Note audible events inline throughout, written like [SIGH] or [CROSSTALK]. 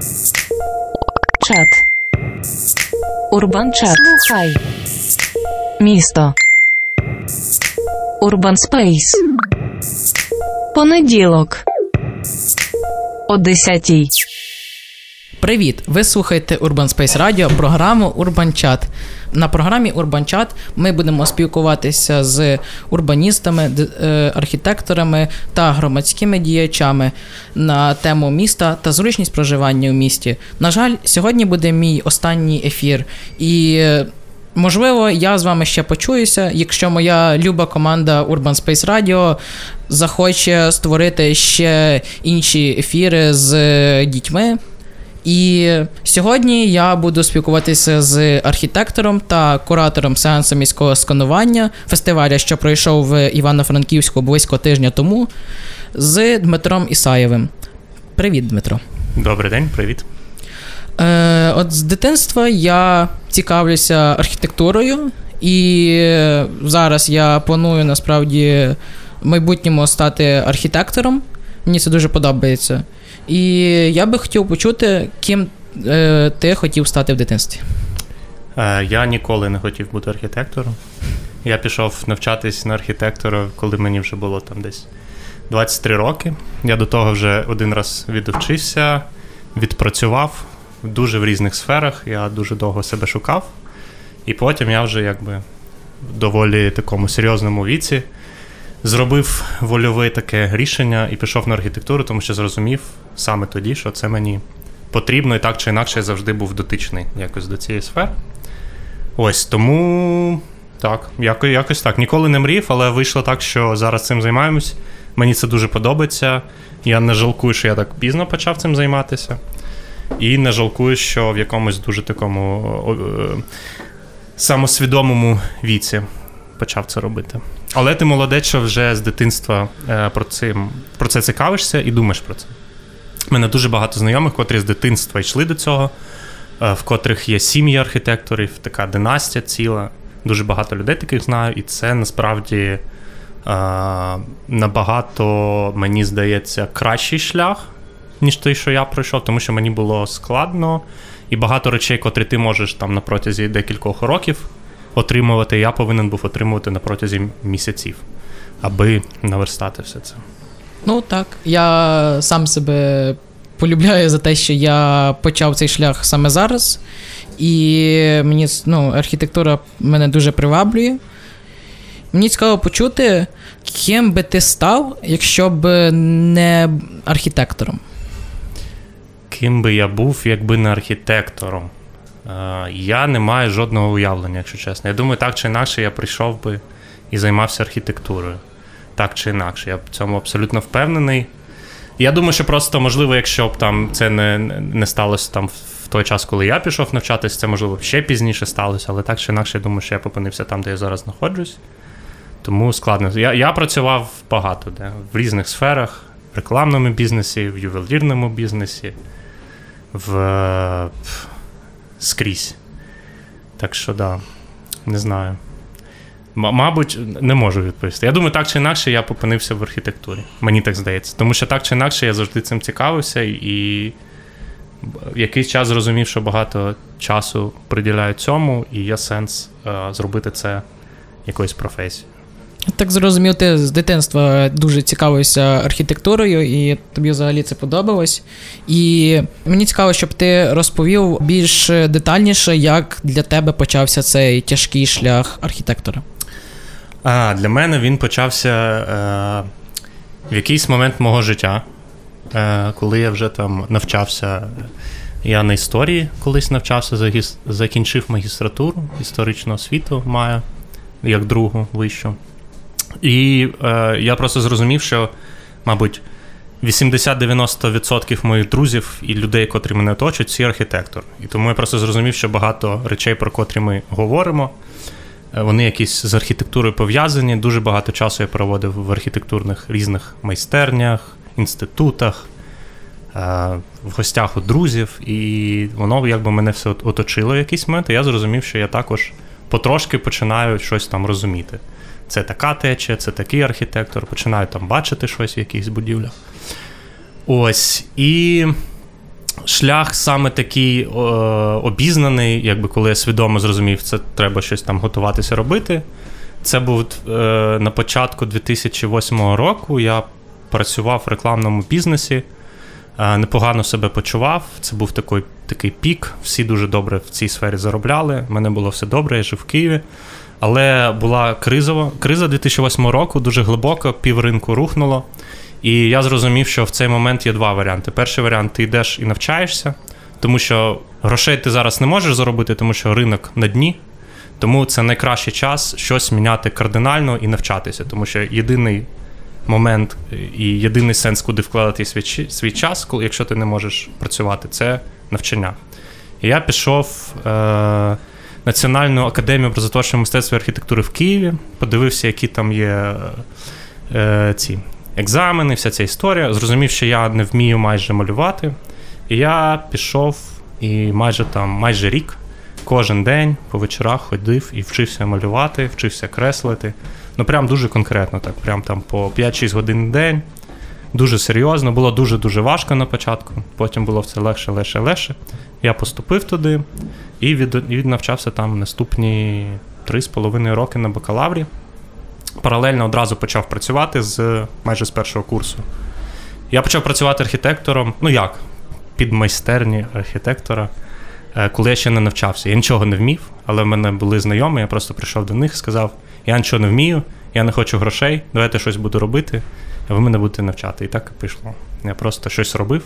Чат. Urban Chat. Слухай. Місто. Urban Space. Понеділок. О 10 Привіт! Ви слухаєте Urban Space Radio, програму Urban Chat. На програмі Chat ми будемо спілкуватися з урбаністами, е, архітекторами та громадськими діячами на тему міста та зручність проживання у місті. На жаль, сьогодні буде мій останній ефір. І е, Можливо, я з вами ще почуюся, якщо моя люба команда Urban Space Radio захоче створити ще інші ефіри з е, дітьми. І сьогодні я буду спілкуватися з архітектором та куратором сеансу міського сканування фестиваля, що пройшов в Івано-Франківську близько тижня тому, з Дмитром Ісаєвим. Привіт, Дмитро. Добрий день, привіт. Е, от з дитинства я цікавлюся архітектурою, і зараз я планую насправді в майбутньому стати архітектором. Мені це дуже подобається. І я би хотів почути, ким е, ти хотів стати в дитинстві. Е, я ніколи не хотів бути архітектором. Я пішов навчатись на архітектора, коли мені вже було там десь 23 роки. Я до того вже один раз відвчився, відпрацював дуже в різних сферах. Я дуже довго себе шукав. І потім я вже якби доволі такому серйозному віці зробив вольове таке рішення і пішов на архітектуру, тому що зрозумів саме тоді, що це мені потрібно, і так чи інакше я завжди був дотичний якось до цієї сфери. Ось тому так, яко- якось так. Ніколи не мрів, але вийшло так, що зараз цим займаємось. Мені це дуже подобається. Я не жалкую, що я так пізно почав цим займатися. І не жалкую, що в якомусь дуже такому е, самосвідомому віці почав це робити. Але ти молодець, що вже з дитинства е, про, цим, про це цікавишся і думаєш про це. У мене дуже багато знайомих, котрі з дитинства йшли до цього, е, в котрих є сім'ї архітекторів, така династія ціла. Дуже багато людей таких знаю, і це насправді е, набагато, мені здається, кращий шлях, ніж той, що я пройшов, тому що мені було складно, і багато речей, котрі ти можеш там на протязі декількох років отримувати, я повинен був отримувати на протязі місяців, аби наверстати все це. Ну так, я сам себе полюбляю за те, що я почав цей шлях саме зараз. І мені ну, архітектура мене дуже приваблює. Мені цікаво почути, ким би ти став, якщо б не архітектором. Ким би я був, якби не архітектором? Е, Я не маю жодного уявлення, якщо чесно. Я думаю, так чи інакше я прийшов би і займався архітектурою. Так чи інакше. Я в цьому абсолютно впевнений. Я думаю, що просто, можливо, якщо б там це не, не сталося там в той час, коли я пішов навчатись, це можливо ще пізніше сталося, але так чи інакше, я думаю, що я опинився там, де я зараз знаходжусь. Тому складно. Я, я працював багато де, в різних сферах, в рекламному бізнесі, в ювелірному бізнесі, в скрізь. Так що, да, не знаю. Мабуть, не можу відповісти. Я думаю, так чи інакше я опинився в архітектурі. Мені так здається. Тому що так чи інакше я завжди цим цікавився і якийсь час зрозумів, що багато часу приділяю цьому, і є сенс е, зробити це якоюсь професією. Так зрозумів, ти з дитинства дуже цікавився архітектурою, і тобі взагалі це подобалось. І мені цікаво, щоб ти розповів більш детальніше, як для тебе почався цей тяжкий шлях архітектора. А, для мене він почався е, в якийсь момент мого життя, е, коли я вже там навчався. Я на історії колись навчався, закінчив магістратуру історичного освіту маю як другу вищу. І е, я просто зрозумів, що, мабуть, 80-90% моїх друзів і людей, котрі мене оточують, всі архітектор. І тому я просто зрозумів, що багато речей, про котрі ми говоримо, е, вони якісь з архітектурою пов'язані. Дуже багато часу я проводив в архітектурних різних майстернях, інститутах, е, в гостях у друзів, і воно якби мене все оточило в якийсь момент, і я зрозумів, що я також потрошки починаю щось там розуміти. Це така течія, це такий архітектор, починаю там бачити щось в якихось будівлях. Ось. І шлях саме такий о, обізнаний, якби коли я свідомо зрозумів, це треба щось там готуватися робити. Це був е, на початку 2008 року. Я працював в рекламному бізнесі, е, непогано себе почував. Це був такий такий пік. Всі дуже добре в цій сфері заробляли. У мене було все добре, я жив в Києві. Але була кризова криза 2008 року, дуже глибоко, пів ринку рухнуло. І я зрозумів, що в цей момент є два варіанти. Перший варіант ти йдеш і навчаєшся, тому що грошей ти зараз не можеш заробити, тому що ринок на дні. Тому це найкращий час щось міняти кардинально і навчатися, тому що єдиний момент і єдиний сенс, куди вкладати свій, свій час, коли, якщо ти не можеш працювати, це навчання. І я пішов е, Національну академію образотворчого мистецтва і архітектури в Києві, подивився, які там є е, ці екзамени, вся ця історія. Зрозумів, що я не вмію майже малювати. І я пішов і майже там майже рік кожен день по вечорах ходив і вчився малювати, вчився креслити. Ну, прям дуже конкретно, так, прям там по 5-6 годин в день. Дуже серйозно, було дуже-дуже важко на початку, потім було все легше, легше, легше. Я поступив туди і від, від навчався там наступні 3,5 роки на бакалаврі. Паралельно одразу почав працювати з майже з першого курсу. Я почав працювати архітектором, ну як, під майстерні архітектора. Е, коли я ще не навчався. Я нічого не вмів, але в мене були знайомі, я просто прийшов до них і сказав: я нічого не вмію, я не хочу грошей, давайте щось буду робити, ви мене будете навчати. І так і пішло. Я просто щось робив,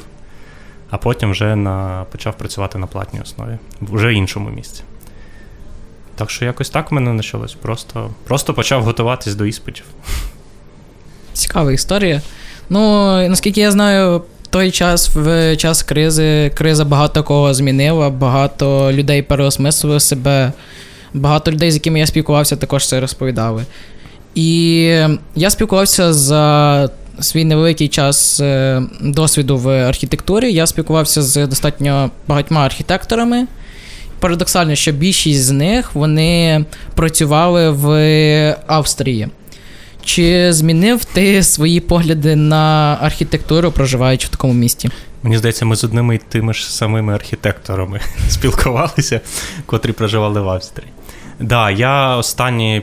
а потім вже на... почав працювати на платній основі, вже в іншому місці. Так що якось так в мене почалось. Просто, Просто почав готуватись до іспитів. Цікава історія. Ну, наскільки я знаю, той час, в час кризи, криза багато кого змінила, багато людей переосмислили себе, багато людей, з якими я спілкувався, також це розповідали. І я спілкувався за свій невеликий час е, досвіду в архітектурі. Я спілкувався з достатньо багатьма архітекторами. Парадоксально, що більшість з них вони працювали в Австрії. Чи змінив ти свої погляди на архітектуру, проживаючи в такому місті? Мені здається, ми з одними і тими ж самими архітекторами [LAUGHS] спілкувалися, котрі проживали в Австрії. Так, да, я останні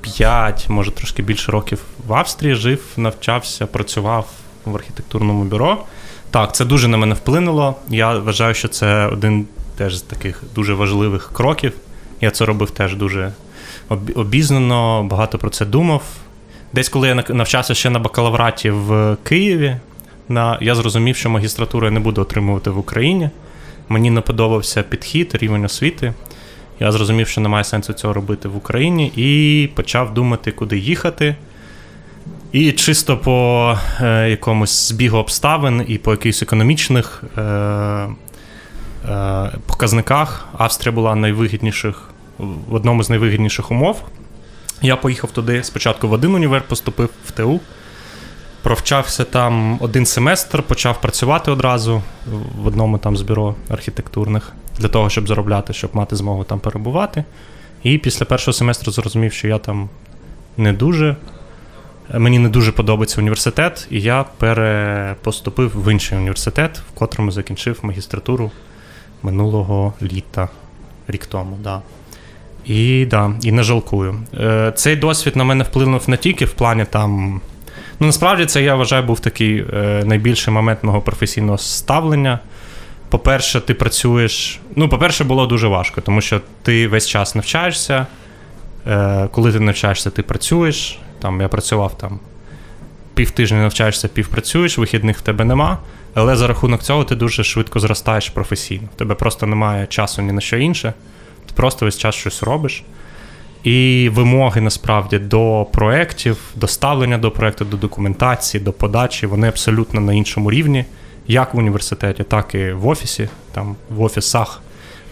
5, може трошки більше років в Австрії жив, навчався, працював в архітектурному бюро. Так, це дуже на мене вплинуло. Я вважаю, що це один теж з таких дуже важливих кроків. Я це робив теж дуже обізнано, багато про це думав. Десь, коли я навчався ще на бакалавраті в Києві, на, я зрозумів, що магістратуру я не буду отримувати в Україні. Мені не подобався підхід, рівень освіти. Я зрозумів, що немає сенсу цього робити в Україні, і почав думати, куди їхати. І чисто по е, якомусь збігу обставин і по якихось економічних е, е, показниках Австрія була найвигідніших в одному з найвигідніших умов. Я поїхав туди спочатку в один універ, поступив в ТУ, провчався там один семестр, почав працювати одразу в одному там з бюро архітектурних для того, щоб заробляти, щоб мати змогу там перебувати. І після першого семестру зрозумів, що я там не дуже. Мені не дуже подобається університет, і я перепоступив в інший університет, в котрому закінчив магістратуру минулого літа, рік тому. Да. І да, і не жалкую. Е, Цей досвід на мене вплинув не тільки в плані там. Ну, насправді, це я вважаю, був такий е, найбільший момент мого професійного ставлення. По-перше, ти працюєш. Ну, по-перше, було дуже важко, тому що ти весь час навчаєшся. Е, Коли ти навчаєшся, ти працюєш. Там Я працював там пів тижня навчаєшся, пів працюєш, вихідних в тебе нема. Але за рахунок цього ти дуже швидко зростаєш професійно. В тебе просто немає часу ні на що інше ти просто весь час щось робиш. І вимоги насправді до проєктів, до ставлення до проєкту, до документації, до подачі, вони абсолютно на іншому рівні, як в університеті, так і в офісі, там в офісах,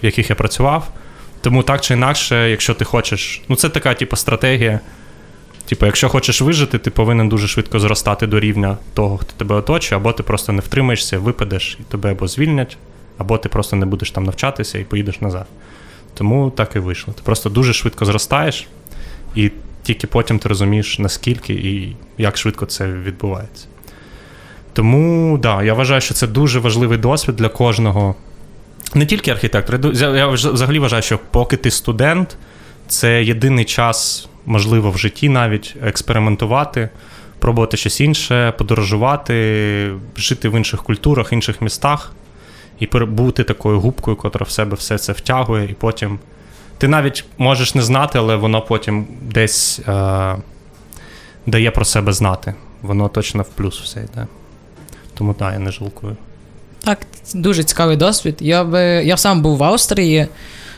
в яких я працював. Тому так чи інакше, якщо ти хочеш, ну це така типу, стратегія. Типу, якщо хочеш вижити, ти повинен дуже швидко зростати до рівня того, хто тебе оточує, або ти просто не втримаєшся, випадеш, і тебе або звільнять, або ти просто не будеш там навчатися і поїдеш назад. Тому так і вийшло. Ти просто дуже швидко зростаєш, і тільки потім ти розумієш, наскільки і як швидко це відбувається. Тому да, я вважаю, що це дуже важливий досвід для кожного. Не тільки архітектора. Я взагалі вважаю, що поки ти студент, це єдиний час, можливо, в житті навіть експериментувати, пробувати щось інше, подорожувати, жити в інших культурах, інших містах і бути такою губкою, котра в себе все це втягує, і потім. Ти навіть можеш не знати, але воно потім десь е, дає про себе знати. Воно точно в плюс все йде. Тому так, я не жалкую. Так, дуже цікавий досвід. Я би я сам був в Австрії,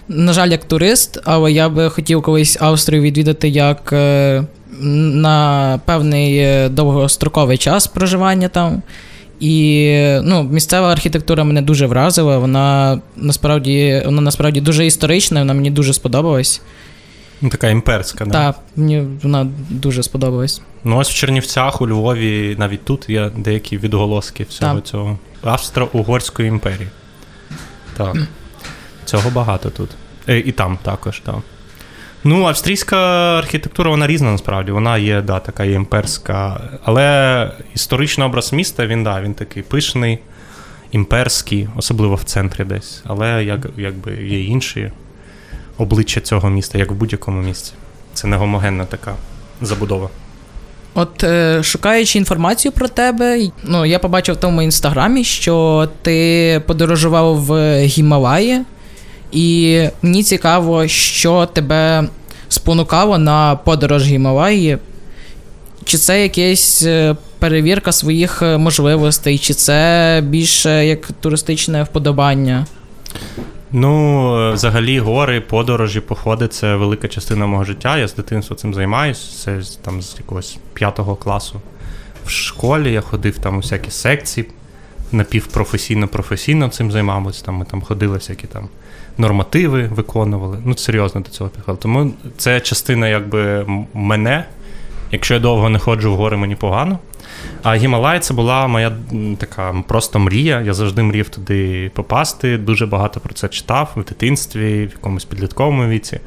на жаль, як турист, але я би хотів колись Австрію відвідати як е, на певний е, довгостроковий час проживання там. І ну, місцева архітектура мене дуже вразила. Вона насправді вона насправді дуже історична, вона мені дуже сподобалась. Ну, Така імперська, да? Так, мені вона дуже сподобалась. Ну, ось в Чернівцях, у Львові, навіть тут є деякі відголоски всього так. цього. Австро-Угорської імперії. Так. Цього багато тут. Е, і там також, так. Ну, австрійська архітектура, вона різна насправді. Вона є, да, така є імперська. Але історичний образ міста, він да, він такий пишний, імперський, особливо в центрі десь. Але як, якби є інші обличчя цього міста, як в будь-якому місці. Це не гомогенна така забудова. От е, шукаючи інформацію про тебе, ну я побачив в тому інстаграмі, що ти подорожував в Гімалаї, і мені цікаво, що тебе спонукало на подорож Гімалаї. Чи це якась е, перевірка своїх е, можливостей, чи це більше як туристичне вподобання? Ну, взагалі, гори, подорожі, походи це велика частина мого життя. Я з дитинства цим займаюся. Це там з якогось п'ятого класу. В школі я ходив там у всякі секції, напівпрофесійно-професійно цим займався. Там Ми там ходили всякі там нормативи, виконували. Ну, серйозно до цього підходили. Тому це частина якби мене. Якщо я довго не ходжу в гори, мені погано. А Гімалай це була моя така просто мрія. Я завжди мріяв туди попасти. Дуже багато про це читав в дитинстві, в якомусь підлітковому віці.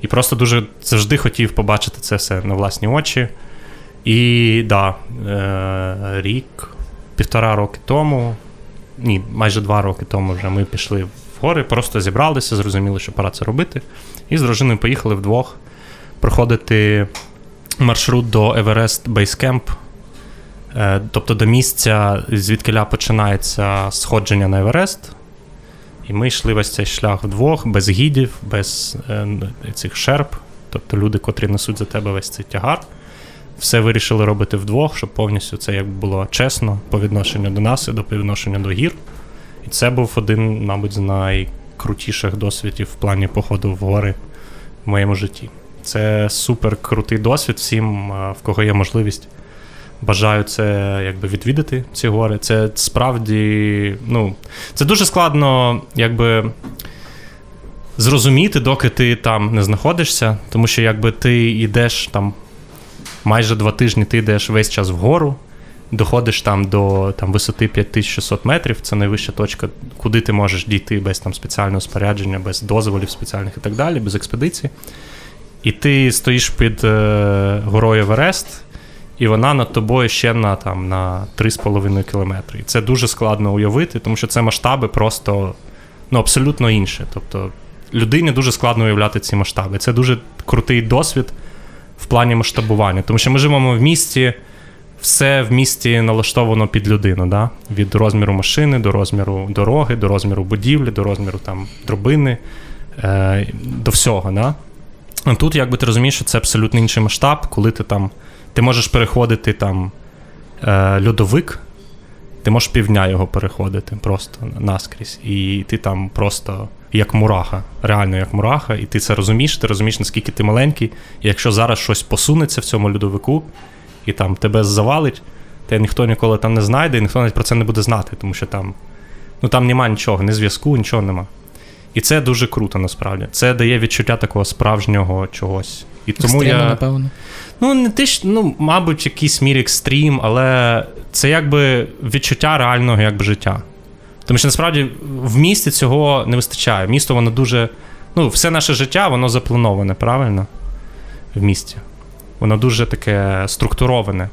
І просто дуже завжди хотів побачити це все на власні очі. І да, е, рік, півтора роки тому, ні, майже два роки тому вже ми пішли в гори, просто зібралися, зрозуміли, що пора це робити. І з дружиною поїхали вдвох проходити маршрут до Everest Base Camp. Тобто до місця, звідкиля починається сходження на Еверест. І ми йшли весь цей шлях вдвох, без гідів, без е, цих шерп, тобто люди, котрі несуть за тебе весь цей тягар. Все вирішили робити вдвох, щоб повністю це як було чесно по відношенню до нас і до відношенню до гір. І це був один, мабуть, з найкрутіших досвідів в плані походу в гори в моєму житті. Це супер крутий досвід всім, в кого є можливість бажаю це якби відвідати ці гори. Це справді, ну, це дуже складно, якби. Зрозуміти, доки ти там не знаходишся, тому що якби ти йдеш там майже два тижні, ти йдеш весь час вгору, доходиш там до там, висоти 5600 метрів, це найвища точка, куди ти можеш дійти без там спеціального спорядження, без дозволів спеціальних і так далі, без експедиції. І ти стоїш під е, горою Еверест, і вона над тобою ще на там, на 3,5 кілометри. І це дуже складно уявити, тому що це масштаби просто ну, абсолютно інші. Тобто людині дуже складно уявляти ці масштаби. Це дуже крутий досвід в плані масштабування. Тому що ми живемо в місті, все в місті налаштовано під людину. Да? Від розміру машини до розміру дороги, до розміру будівлі, до розміру там дробини, е, до всього. Да? Тут, якби ти розумієш, що це абсолютно інший масштаб, коли ти там. Ти можеш переходити там е, льодовик, ти можеш півдня його переходити просто наскрізь. І ти там просто як мураха, реально як мураха, і ти це розумієш, ти розумієш, наскільки ти маленький. І якщо зараз щось посунеться в цьому льодовику, і там тебе завалить, то ніхто ніколи там не знайде, і ніхто навіть про це не буде знати, тому що там ну, там нема нічого, ні зв'язку, нічого нема. І це дуже круто насправді. Це дає відчуття такого справжнього чогось. І тому Екстрему, я... напевно. Ну, не ти ж, ну, мабуть, якийсь мір екстрім, але це якби відчуття реального якби життя. Тому що насправді в місті цього не вистачає. Місто, воно дуже. Ну, все наше життя, воно заплановане, правильно? В місті. Воно дуже таке структуроване.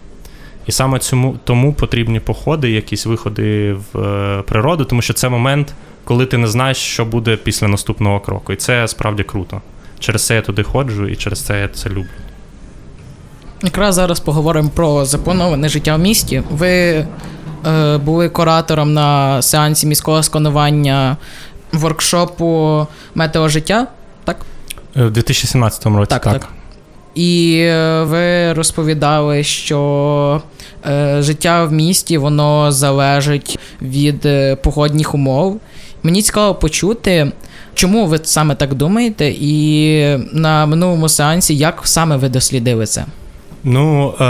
І саме цьому тому потрібні походи, якісь виходи в е, природу, тому що це момент, коли ти не знаєш, що буде після наступного кроку. І це справді круто. Через це я туди ходжу і через це я це люблю. Якраз зараз поговоримо про заплановане життя в місті. Ви е, були куратором на сеансі міського сканування воркшопу метеожиття, так? Е, В 2017 році Так, так. так. І е, ви розповідали, що е, життя в місті воно залежить від е, погодних умов. Мені цікаво почути, чому ви саме так думаєте, і на минулому сеансі як саме ви дослідили це? Ну, е,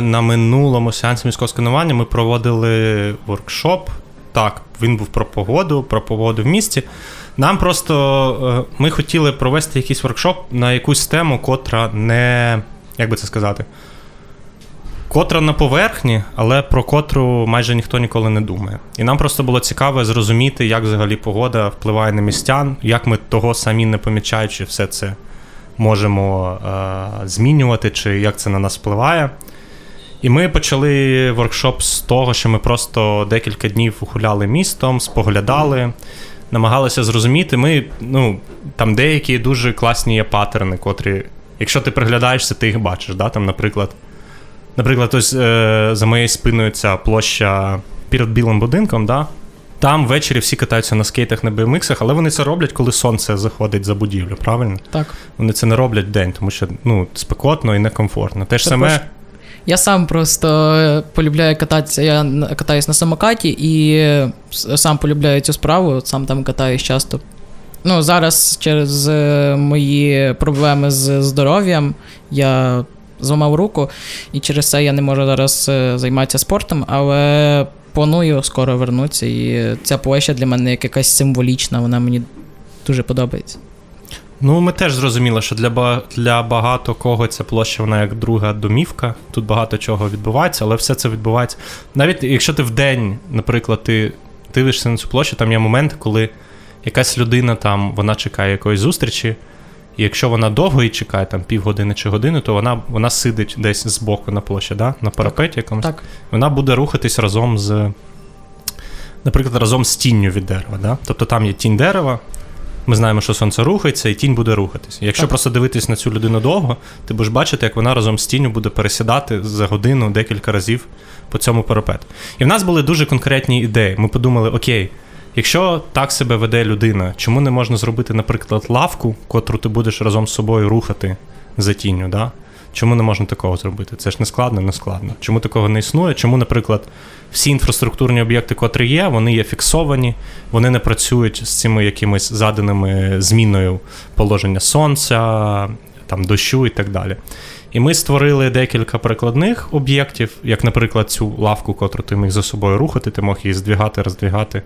на минулому сеансі міського сканування ми проводили воркшоп. Так, він був про погоду, про погоду в місті. Нам просто е, ми хотіли провести якийсь воркшоп на якусь тему, котра не. Як би це сказати? Котра на поверхні, але про котру майже ніхто ніколи не думає. І нам просто було цікаво зрозуміти, як взагалі погода впливає на містян, як ми того самі не помічаючи все це можемо е, змінювати, чи як це на нас впливає. І ми почали воркшоп з того, що ми просто декілька днів гуляли містом, споглядали, намагалися зрозуміти. Ми, ну, там деякі дуже класні є паттерни, котрі, якщо ти приглядаєшся, ти їх бачиш. Да? Там, наприклад, наприклад, ось е, за моєю спиною ця площа перед білим будинком, да? там ввечері всі катаються на скейтах на BMX, але вони це роблять, коли сонце заходить за будівлю, правильно? Так. Вони це не роблять вдень, тому що ну, спекотно і некомфортно. Те ж Також саме. Я сам просто полюбляю кататися. Я катаюсь на самокаті і сам полюбляю цю справу, сам там катаюсь часто. Ну, зараз через е, мої проблеми з здоров'ям я зламав руку, і через це я не можу зараз е, займатися спортом, але планую скоро вернутися. І ця площа для мене як якась символічна, вона мені дуже подобається. Ну, ми теж зрозуміли, що для, для багато кого ця площа вона як друга домівка. Тут багато чого відбувається, але все це відбувається. Навіть якщо ти вдень, наприклад, ти дивишся на цю площу, там є момент, коли якась людина там вона чекає якоїсь зустрічі, і якщо вона довго її чекає, там півгодини чи години, то вона, вона сидить десь збоку на площі, да? на парапеті якомусь. Так. Вона буде рухатись разом з, наприклад, разом з тінню від дерева. Да? Тобто там є тінь дерева. Ми знаємо, що сонце рухається, і тінь буде рухатись. Якщо Так. просто дивитись на цю людину довго, ти будеш бачити, як вона разом з тінню буде пересідати за годину декілька разів по цьому парапету. І в нас були дуже конкретні ідеї. Ми подумали: окей, якщо так себе веде людина, чому не можна зробити, наприклад, лавку, котру ти будеш разом з собою рухати за тінню? Да? Чому не можна такого зробити? Це ж не складно, не складно. Чому такого не існує? Чому, наприклад, всі інфраструктурні об'єкти, котрі є, вони є фіксовані, вони не працюють з цими якимись заданими зміною положення сонця, там, дощу і так далі. І ми створили декілька прикладних об'єктів, як, наприклад, цю лавку, котру ти міг за собою рухати, ти мог її здвігати, роздвігати,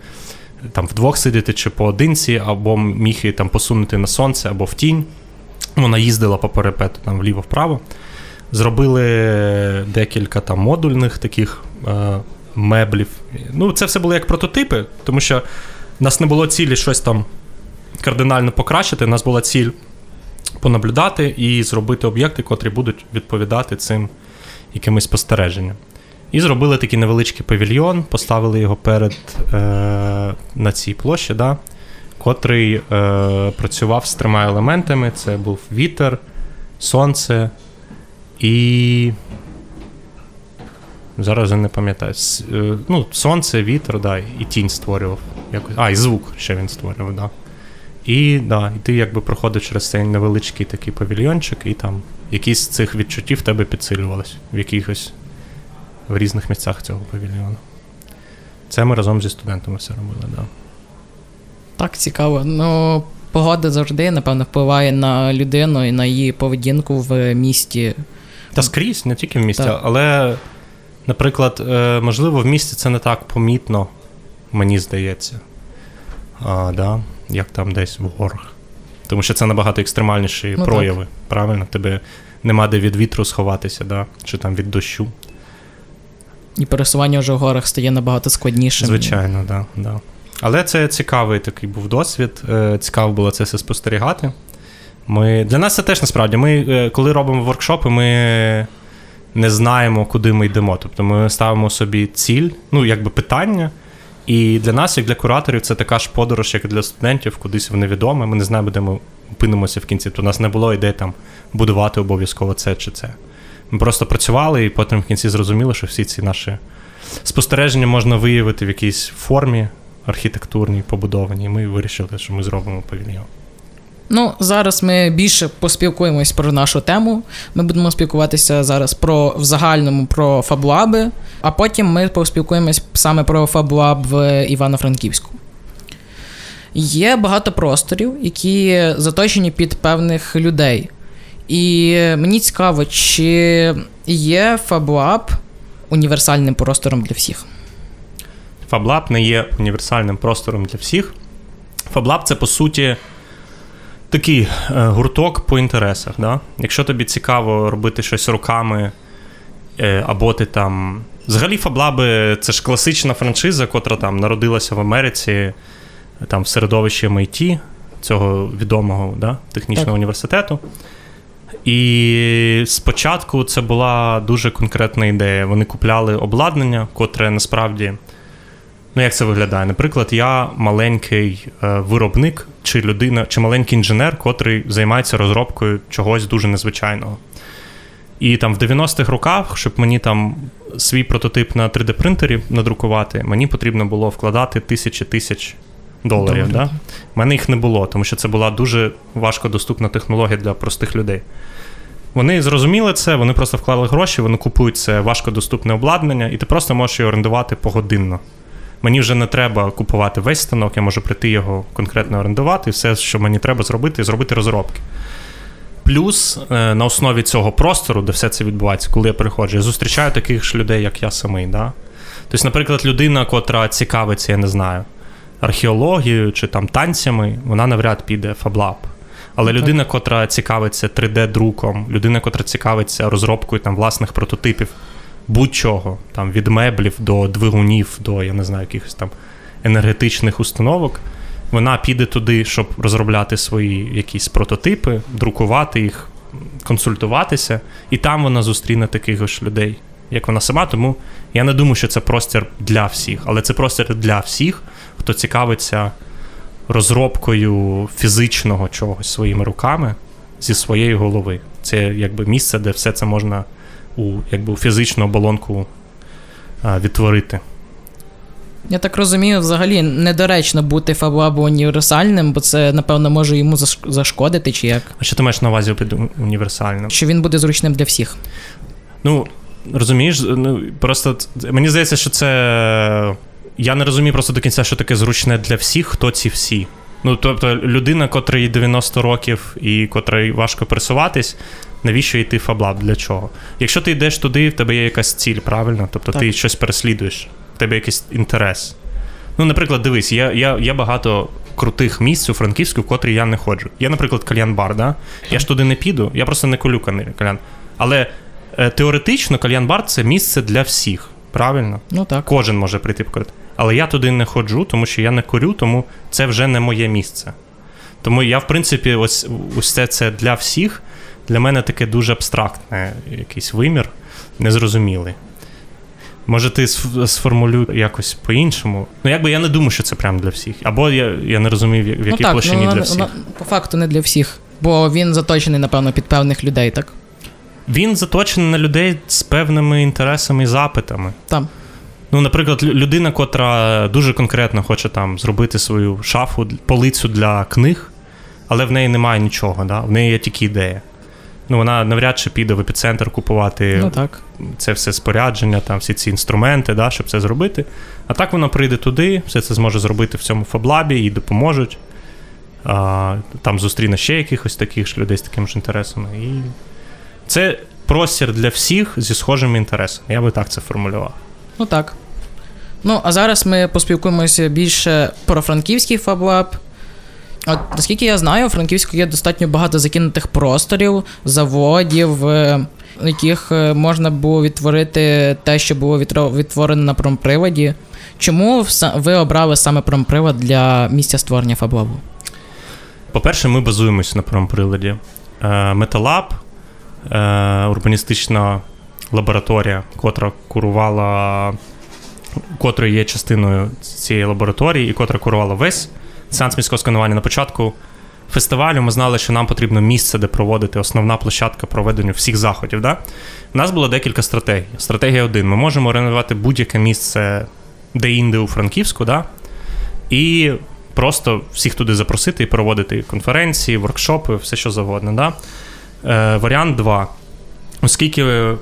там вдвох сидіти чи поодинці, або міг її там посунути на сонце або в тінь. Вона їздила по парапету там вліво-вправо. Зробили декілька там модульних таких е, меблів. Ну, це все було як прототипи, тому що в нас не було цілі щось там кардинально покращити. У нас була ціль понаблюдати і зробити об'єкти, котрі будуть відповідати цим якимось спостереженням. І зробили такий невеличкий павільйон, поставили його перед е, на цій площі, да, котрий е, працював з трьома елементами: це був вітер, сонце і. Зараз я не пам'ятаю. Е, Ну, сонце, вітер, да, і тінь створював. Якось. А, і звук ще він створював, да. І, да, і ти якби проходив через цей невеличкий такий павільйончик, і там якісь з цих відчуттів в тебе підсилювалось в якихось в різних місцях цього павільйону. Це ми разом зі студентами все робили, да. Так, цікаво. Ну, погода завжди, напевно, впливає на людину і на її поведінку в місті. Та скрізь, не тільки в місті, Так. але, наприклад, е, можливо, в місті це не так помітно, мені здається. А, да, як там десь в горах. Тому що це набагато екстремальніші Ну, прояви. Правильно? Тебе нема де від вітру сховатися, да? чи там від дощу. І пересування вже в горах стає набагато складнішим. Звичайно, да, да. Але це цікавий такий був досвід. е, Цікаво було це все спостерігати. Ми, для нас це теж насправді. Ми, е, коли робимо воркшопи, ми не знаємо, куди ми йдемо. Тобто ми ставимо собі ціль, ну якби питання. І для нас, як для кураторів, це така ж подорож, як і для студентів, кудись в невідоме. Ми не знаємо, де ми опинимося в кінці. Тобто у нас не було ідей там будувати обов'язково це чи це. Ми просто працювали і потім в кінці зрозуміли, що всі ці наші спостереження можна виявити в якійсь формі архітектурній, побудованій. І ми вирішили, що ми зробимо павільйон. Ну, зараз ми більше поспілкуємось про нашу тему. Ми будемо спілкуватися зараз про в загальному про фаблаби, а потім ми поспілкуємось саме про фаблаб в Івано-Франківську. Є багато просторів, які заточені під певних людей. І мені цікаво, чи є FabLab універсальним простором для всіх. FabLab не є універсальним простором для всіх. FabLab це по суті такий е, гурток по інтересах. Да? Якщо тобі цікаво робити щось руками, е, або ти там. Взагалі, FabLab це ж класична франшиза, котра там народилася в Америці, там в середовищі MIT, цього відомого да, технічного Так. університету. І спочатку це була дуже конкретна ідея. Вони купляли обладнання, котре насправді. Ну, як це виглядає? Наприклад, я маленький е, виробник чи людина, чи маленький інженер, котрий займається розробкою чогось дуже незвичайного. І там в 90-х роках, щоб мені там свій прототип на 3D-принтері надрукувати, мені потрібно було вкладати тисячі тисяч доларів. Да? У мене їх не було, тому що це була дуже важкодоступна технологія для простих людей. Вони зрозуміли це, вони просто вклали гроші, вони купують це важкодоступне обладнання, і ти просто можеш його орендувати погодинно. Мені вже не треба купувати весь станок, я можу прийти його конкретно орендувати, і все, що мені треба зробити, зробити розробки. Плюс е, на основі цього простору, де все це відбувається, коли я приходжу, я зустрічаю таких ж людей, як я самий. Да? Тобто, наприклад, людина, котра цікавиться, я не знаю, археологією чи там танцями, вона навряд піде FabLab. Але Так. людина, котра цікавиться 3D-друком, людина, котра цікавиться розробкою там, власних прототипів, будь-чого, там, від меблів до двигунів, до я не знаю, якихось там енергетичних установок, вона піде туди, щоб розробляти свої якісь прототипи, друкувати їх, консультуватися, і там вона зустріне таких ж людей, як вона сама. Тому я не думаю, що це простір для всіх, але це простір для всіх, хто цікавиться розробкою фізичного чогось своїми руками зі своєї голови. Це якби місце, де все це можна у, якби, у фізичну оболонку а, відтворити. Я так розумію, взагалі недоречно бути фаблабу універсальним, бо це, напевно, може йому зашкодити, чи як. А що ти маєш на увазі під універсальним? Що він буде зручним для всіх. Ну, розумієш, ну просто мені здається, що це. Я не розумію просто до кінця, що таке зручне для всіх, хто ці всі. Ну, тобто, людина, котрій 90 років і котрій важко пересуватись, навіщо йти FabLab? Для чого? Якщо ти йдеш туди, в тебе є якась ціль, правильно? Тобто Так. ти щось переслідуєш, в тебе якийсь інтерес. Ну, наприклад, дивись, я, я, я багато крутих місць у Франківську, в котрі я не ходжу. Є, наприклад, кальян-бар, да? я ж туди не піду, я просто не кани- кальян. Але е, теоретично кальян-бар це місце для всіх, правильно? Ну так. Кожен може прийти покурити. Але я туди не ходжу, тому що я не курю, тому це вже не моє місце. Тому я, в принципі, ось усе це для всіх. Для мене таке дуже абстрактне якийсь вимір, незрозумілий. Може, ти сф- сформулюй якось по-іншому. Ну, якби я не думаю, що це прям для всіх. Або я, я не розумію, в в якій ну, так, площині ну, для всіх. на- по факту не для всіх. Бо він заточений, напевно, під певних людей, так? Він заточений на людей з певними інтересами і запитами. Там. Ну, наприклад, людина, котра дуже конкретно хоче там зробити свою шафу, полицю для книг, але в неї немає нічого, да? в неї є тільки ідея. Ну, вона навряд чи піде в епіцентр купувати Ну так. це все спорядження, там всі ці інструменти, да, щоб це зробити. А так вона прийде туди, все це зможе зробити в цьому FabLab і, їй допоможуть. А, там зустріне ще якихось таких ж людей з такими ж інтересами. І це простір для всіх зі схожими інтересами. Я би так це формулював. Ну так. Ну, а зараз ми поспілкуємося більше про франківський FabLab. От, наскільки я знаю, у Франківську є достатньо багато закинутих просторів, заводів, е, в яких е, можна було відтворити те, що було відтворено на промприводі. Чому ви обрали саме промпривод для місця створення фаблабу? По-перше, ми базуємось на промприладі. Е, Металаб, урбаністична лабораторія, котра курувала, котрою є частиною цієї лабораторії, і котра курувала весь сеанс міського сканування на початку фестивалю. Ми знали, що нам потрібно місце, де проводити основна площадка проведення всіх заходів. Да? У нас було декілька стратегій. Стратегія один: ми можемо орендувати будь-яке місце де-інде у Франківську, да? і просто всіх туди запросити і проводити конференції, воркшопи, все що завгодно. Да? Е, Варіант 2. Оскільки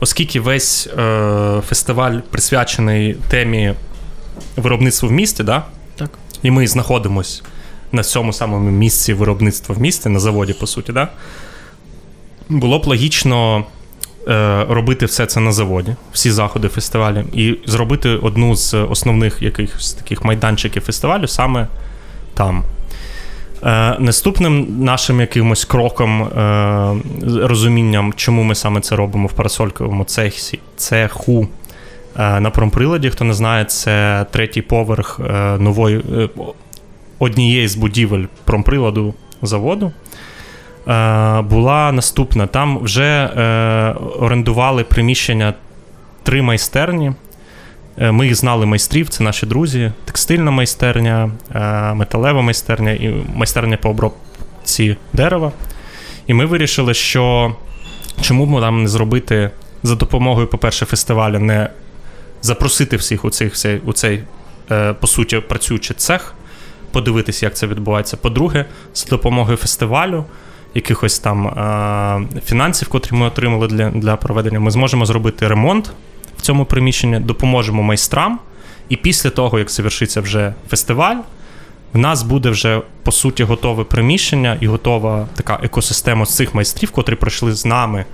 оскільки весь е, фестиваль присвячений темі виробництва в місті, да? Так. і ми знаходимося на цьому самому місці виробництва в місті, на заводі, по суті, да? було б логічно е, робити все це на заводі, всі заходи фестивалю, і зробити одну з основних якихось таких майданчиків фестивалю саме там. Е, Наступним нашим якимось кроком, е, розумінням, чому ми саме це робимо в парасольковому цехі, цеху е, на промприладі, хто не знає, це третій поверх е, нової е, однієї з будівель промприладу заводу. Е, була наступна. Там вже е, орендували приміщення три майстерні. Е, Ми знали майстрів, це наші друзі, текстильна майстерня, е, металева майстерня і майстерня по обробці дерева. І ми вирішили, що чому б нам не зробити за допомогою, по-перше, фестивалю, не запросити всіх у, цих, у цей, е, по суті, працюючий цех, подивитися, як це відбувається. По-друге, за допомогою фестивалю, якихось там е, фінансів, котрі ми отримали для, для проведення, ми зможемо зробити ремонт в цьому приміщенні, допоможемо майстрам. І після того, як завершиться вже фестиваль, в нас буде вже по суті готове приміщення і готова така екосистема з цих майстрів, котрі пройшли з нами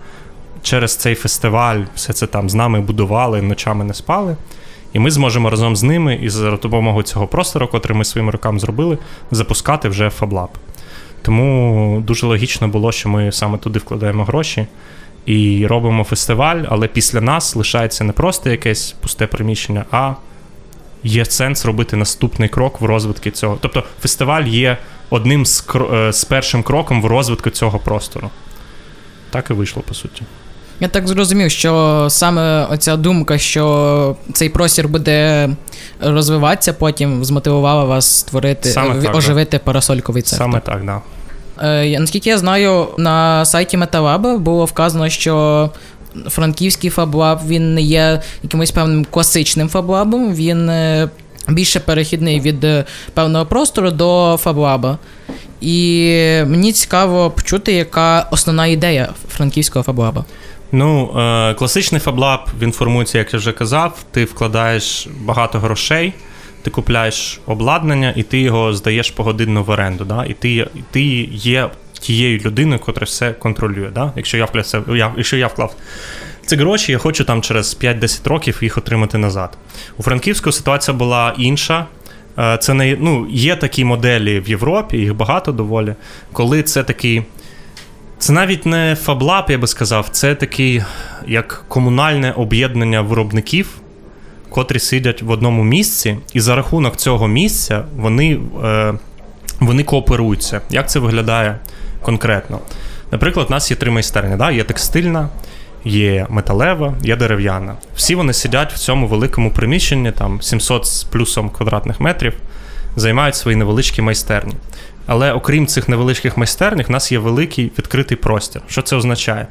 через цей фестиваль, все це там з нами будували, ночами не спали. І ми зможемо разом з ними і за допомогою цього простору, котрий ми своїми руками зробили, запускати вже FabLab. Тому дуже логічно було, що ми саме туди вкладаємо гроші і робимо фестиваль, але після нас лишається не просто якесь пусте приміщення, а є сенс робити наступний крок в розвитку цього. Тобто фестиваль є одним з, е, з першим кроком в розвитку цього простору. Так і вийшло, по суті. Я так зрозумів, що саме оця думка, що цей простір буде розвиватися, потім змотивувала вас створити, Саме в- так, да. оживити парасольковий цех. Саме так, да. Е, наскільки я знаю, на сайті Металаба було вказано, що франківський FabLab він не є якимось певним класичним FabLab ом, він е, більше перехідний від е, певного простору до FabLab а. І мені цікаво почути, яка основна ідея франківського FabLab а. Ну, е, класичний FabLab, він формується, як я вже казав, ти вкладаєш багато грошей, ти купляєш обладнання і ти його здаєш погодинно в оренду. Да? І ти, ти є тією людиною, яка все контролює. Да? Якщо я вклав, я, якщо я вклав ці гроші, я хочу там через 5-10 років їх отримати назад. У Франківську ситуація була інша. Е, Це не ну, є такі моделі в Європі, їх багато доволі, коли це такий. Це навіть не FabLab, я би сказав, це такий як комунальне об'єднання виробників, котрі сидять в одному місці, і за рахунок цього місця вони, е, вони кооперуються. Як це виглядає конкретно? Наприклад, у нас є три майстерні: да? є текстильна, є металева, є дерев'яна. Всі вони сидять в цьому великому приміщенні, там 700 з плюсом квадратних метрів, займають свої невеличкі майстерні. Але окрім цих невеличких майстернь, в нас є великий відкритий простір. Що це означає?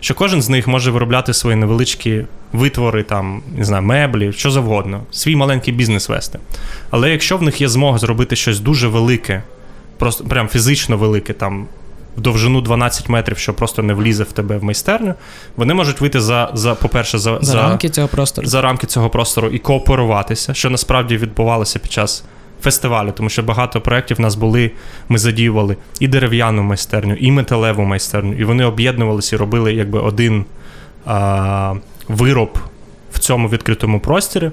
Що кожен з них може виробляти свої невеличкі витвори, там, не знаю, меблі, що завгодно, свій маленький бізнес вести. Але якщо в них є змога зробити щось дуже велике, просто прям фізично велике, там в довжину 12 метрів, що просто не влізе в тебе в майстерню, вони можуть вийти за, за по-перше, за, За, рамки цього простору. за рамки цього простору і кооперуватися, що насправді відбувалося під час фестивалю, тому що багато проєктів в нас були, ми задіювали і дерев'яну майстерню, і металеву майстерню, і вони об'єднувалися і робили якби один а, вироб в цьому відкритому просторі.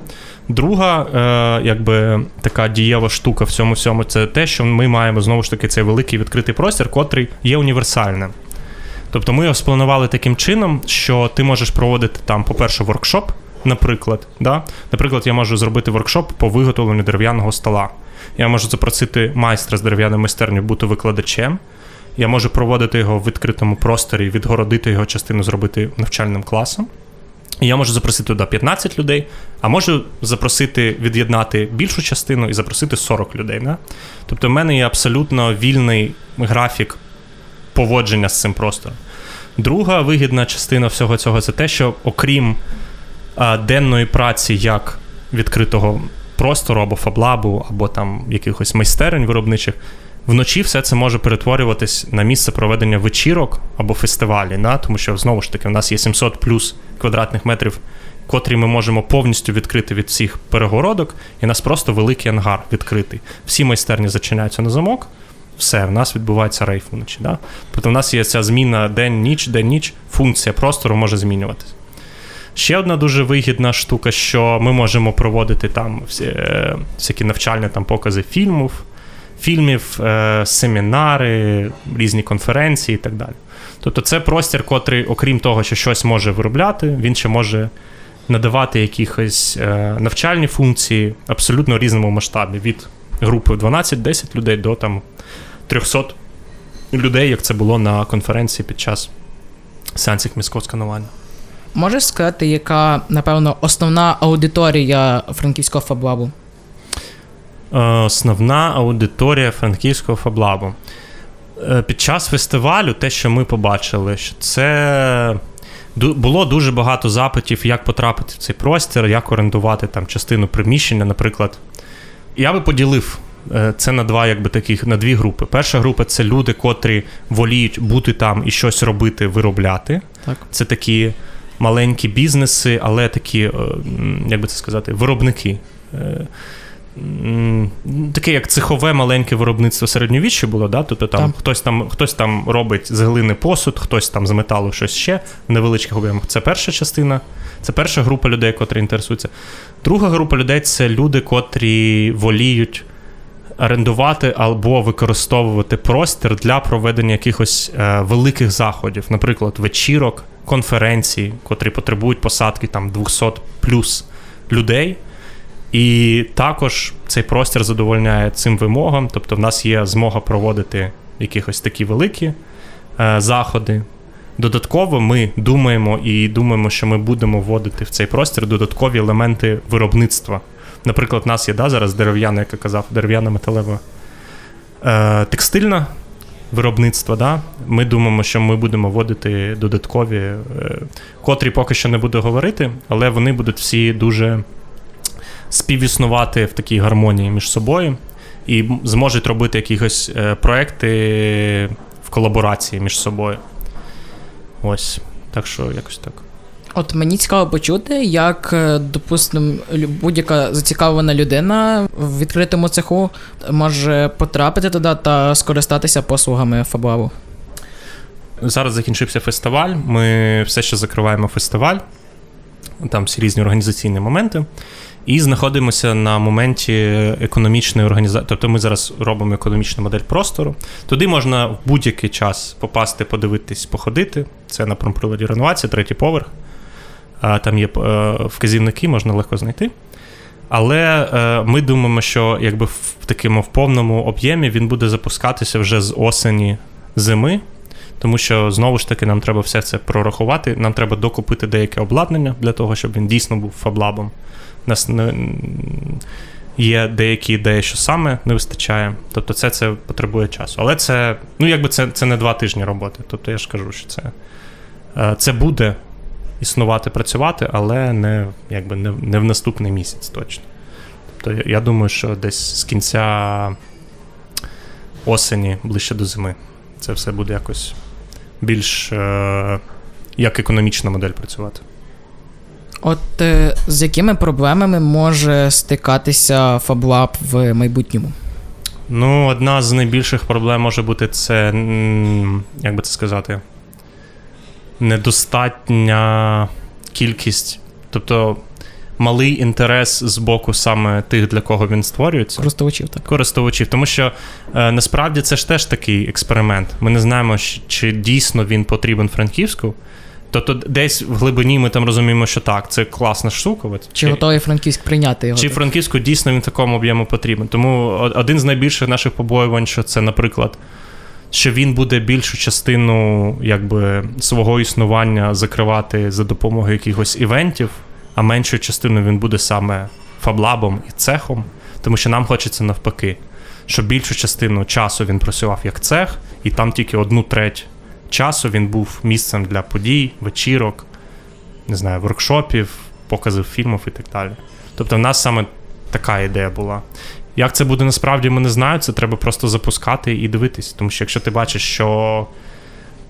Друга, е, якби така дієва штука в цьому всьому, це те, що ми маємо знову ж таки цей великий відкритий простір, котрий є універсальним. Тобто ми його спланували таким чином, що ти можеш проводити там, по-перше, воркшоп, наприклад. Да? Наприклад, я можу зробити воркшоп по виготовленню дерев'яного стола. Я можу запросити майстра з дерев'яної майстерні бути викладачем. Я можу проводити його в відкритому просторі, відгородити його частину, зробити навчальним класом. І я можу запросити туди 15 людей, а можу запросити від'єднати більшу частину і запросити 40 людей. Да? Тобто, в мене є абсолютно вільний графік поводження з цим простором. Друга вигідна частина всього цього це те, що окрім денної праці як відкритого простору або фаблабу, або там якихось майстерень виробничих, вночі все це може перетворюватись на місце проведення вечірок або фестивалі. Да? Тому що знову ж таки, у нас є 700 плюс квадратних метрів, котрі ми можемо повністю відкрити від всіх перегородок, і у нас просто великий ангар відкритий. Всі майстерні зачиняються на замок. Все, в нас відбувається рейф вночі. Да? Тобто в нас є ця зміна день-ніч, день-ніч, функція простору може змінюватися. Ще одна дуже вигідна штука, що ми можемо проводити там е, всякі навчальні там покази фільмів, фільмів, е, семінари, різні конференції і так далі. Тобто це простір, котрий, окрім того, що щось може виробляти, він ще може надавати якісь е, навчальні функції абсолютно різному масштабі від групи 12-10 людей до там 300 людей, як це було на конференції під час сеансів міського сканування. Можеш сказати, яка, напевно, основна аудиторія франківського фаблабу? Е, Основна аудиторія франківського фаблабу. Е, Під час фестивалю, те, що ми побачили, що це було дуже багато запитів, як потрапити в цей простір, як орендувати там частину приміщення, наприклад. Я би поділив е, це на два, якби таких на дві групи. Перша група це люди, котрі воліють бути там і щось робити, виробляти. Так. Це такі маленькі бізнеси, але такі, е, як би це сказати, виробники. Е, Таке як цехове маленьке виробництво середньовіччя було, да? тобто там, Так. хтось там хтось там робить з глини посуд, хтось там з металу щось ще в невеличких об'ємах. Це перша частина, це перша група людей, котрі інтересуються. Друга група людей це люди, котрі воліють орендувати або використовувати простір для проведення якихось е, великих заходів, наприклад, вечірок, конференцій, котрі потребують посадки там 200 плюс людей. І також цей простір задовольняє цим вимогам. Тобто, в нас є змога проводити якихось такі великі е, заходи. Додатково ми думаємо і думаємо, що ми будемо вводити в цей простір додаткові елементи виробництва. Наприклад, в нас є да, зараз дерев'яна, як я казав, дерев'яна металева е, текстильна виробництво. Да? Ми думаємо, що ми будемо вводити додаткові, е, котрі поки що не буду говорити, але вони будуть всі дуже співіснувати в такій гармонії між собою і зможуть робити якісь е, проекти в колаборації між собою. Ось. Так що якось так. От мені цікаво почути, як, е, допустимо, будь-яка зацікавлена людина в відкритому цеху може потрапити туди та скористатися послугами фаблабу. Зараз закінчився фестиваль. Ми все ще закриваємо фестиваль. Там всі різні організаційні моменти. І знаходимося на моменті економічної організації. Тобто ми зараз робимо економічну модель простору. Туди можна в будь-який час попасти, подивитись, походити. Це на промприладі реновації, третій поверх. Там є е, вказівники, можна легко знайти. Але е, ми думаємо, що якби в такому в повному об'ємі він буде запускатися вже з осені зими. Тому що знову ж таки нам треба все це прорахувати. Нам треба докупити деяке обладнання для того, щоб він дійсно був фаблабом. У нас не, є деякі ідеї, що саме не вистачає. Тобто, це, це потребує часу. Але це, ну якби це, це не два тижні роботи. Тобто я ж кажу, що це, е, це буде існувати, працювати, але не, якби не, не в наступний місяць точно. Тобто я, я думаю, що десь з кінця осені, ближче до зими, це все буде якось більш е, як економічна модель працювати. От е, з якими проблемами може стикатися фаблаб в майбутньому? Ну, одна з найбільших проблем може бути це, як би це сказати, недостатня кількість, тобто малий інтерес з боку саме тих, для кого він створюється. Користувачів так. користувачів, тому що е, насправді це ж теж такий експеримент. Ми не знаємо, чи дійсно він потрібен Франківську. Тобто, десь в глибині ми там розуміємо, що так, це класна штука. От, Чи готовий Франківськ прийняти його? чи так? Франківську дійсно він в такому об'єму потрібен. Тому один з найбільших наших побоювань, що це, наприклад, що він буде більшу частину якби, свого існування закривати за допомогою якихось івентів, а меншу частину він буде саме фаблабом і цехом, тому що нам хочеться навпаки, щоб більшу частину часу він працював як цех, і там тільки одну треть часу він був місцем для подій, вечірок, не знаю, воркшопів, показів фільмів і так далі. Тобто, в нас саме така ідея була. Як це буде насправді, ми не знаємо. Це треба просто запускати і дивитись. Тому що якщо ти бачиш, що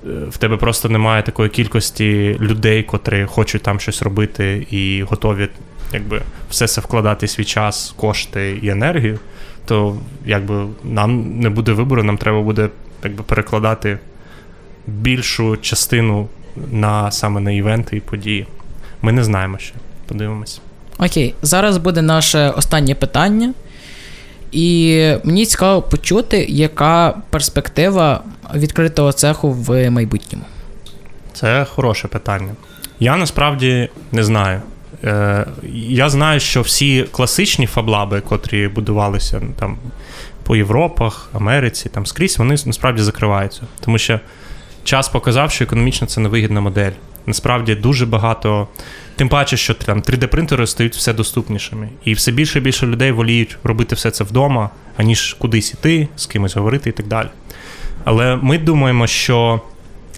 е, в тебе просто немає такої кількості людей, котрі хочуть там щось робити і готові якби, все це вкладати свій час, кошти і енергію, то якби нам не буде вибору, нам треба буде якби, перекладати більшу частину на саме на івенти і події. Ми не знаємо ще. Подивимось. Окей, зараз буде наше останнє питання. І мені цікаво почути, яка перспектива відкритого цеху в майбутньому. Це хороше питання. Я насправді не знаю. Е, Я знаю, що всі класичні фаблаби, котрі будувалися ну, там по Європах, Америці, там скрізь, вони насправді закриваються. Тому що час показав, що економічно це невигідна модель. Насправді дуже багато, тим паче, що там 3D-принтери стають все доступнішими. І все більше і більше людей воліють робити все це вдома, аніж кудись іти, з кимось говорити і так далі. Але ми думаємо, що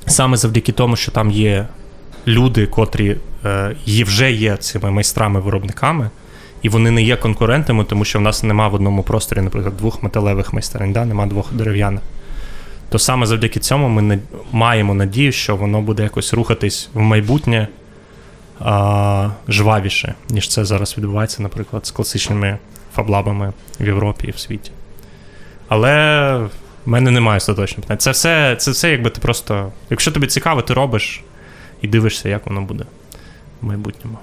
саме завдяки тому, що там є люди, котрі е, вже є цими майстрами-виробниками, і вони не є конкурентами, тому що в нас нема в одному просторі, наприклад, двох металевих майстерень, да? нема двох дерев'яних. То саме завдяки цьому ми не, маємо надію, що воно буде якось рухатись в майбутнє а, жвавіше, ніж це зараз відбувається, наприклад, з класичними фаблабами в Європі і в світі. Але в мене немає остаточного питання. Це все, це все, якби ти просто. Якщо тобі цікаво, ти робиш і дивишся, як воно буде в майбутньому.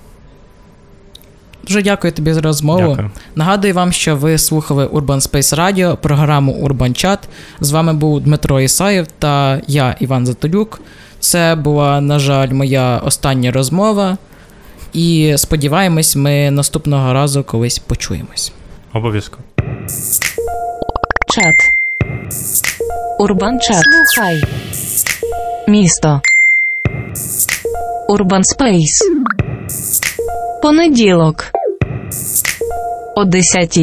Дуже дякую тобі за розмову. Дякую. Нагадую вам, що ви слухали Urban Space Radio, програму Urban Chat. З вами був Дмитро Ісаєв та я, Іван Затолюк. Це була, на жаль, моя остання розмова. І сподіваємось, ми наступного разу колись почуємось. Обов'язково. Чат. Урбан чат. Слухай. Місто. Урбан Спейс. Понеділок. О 10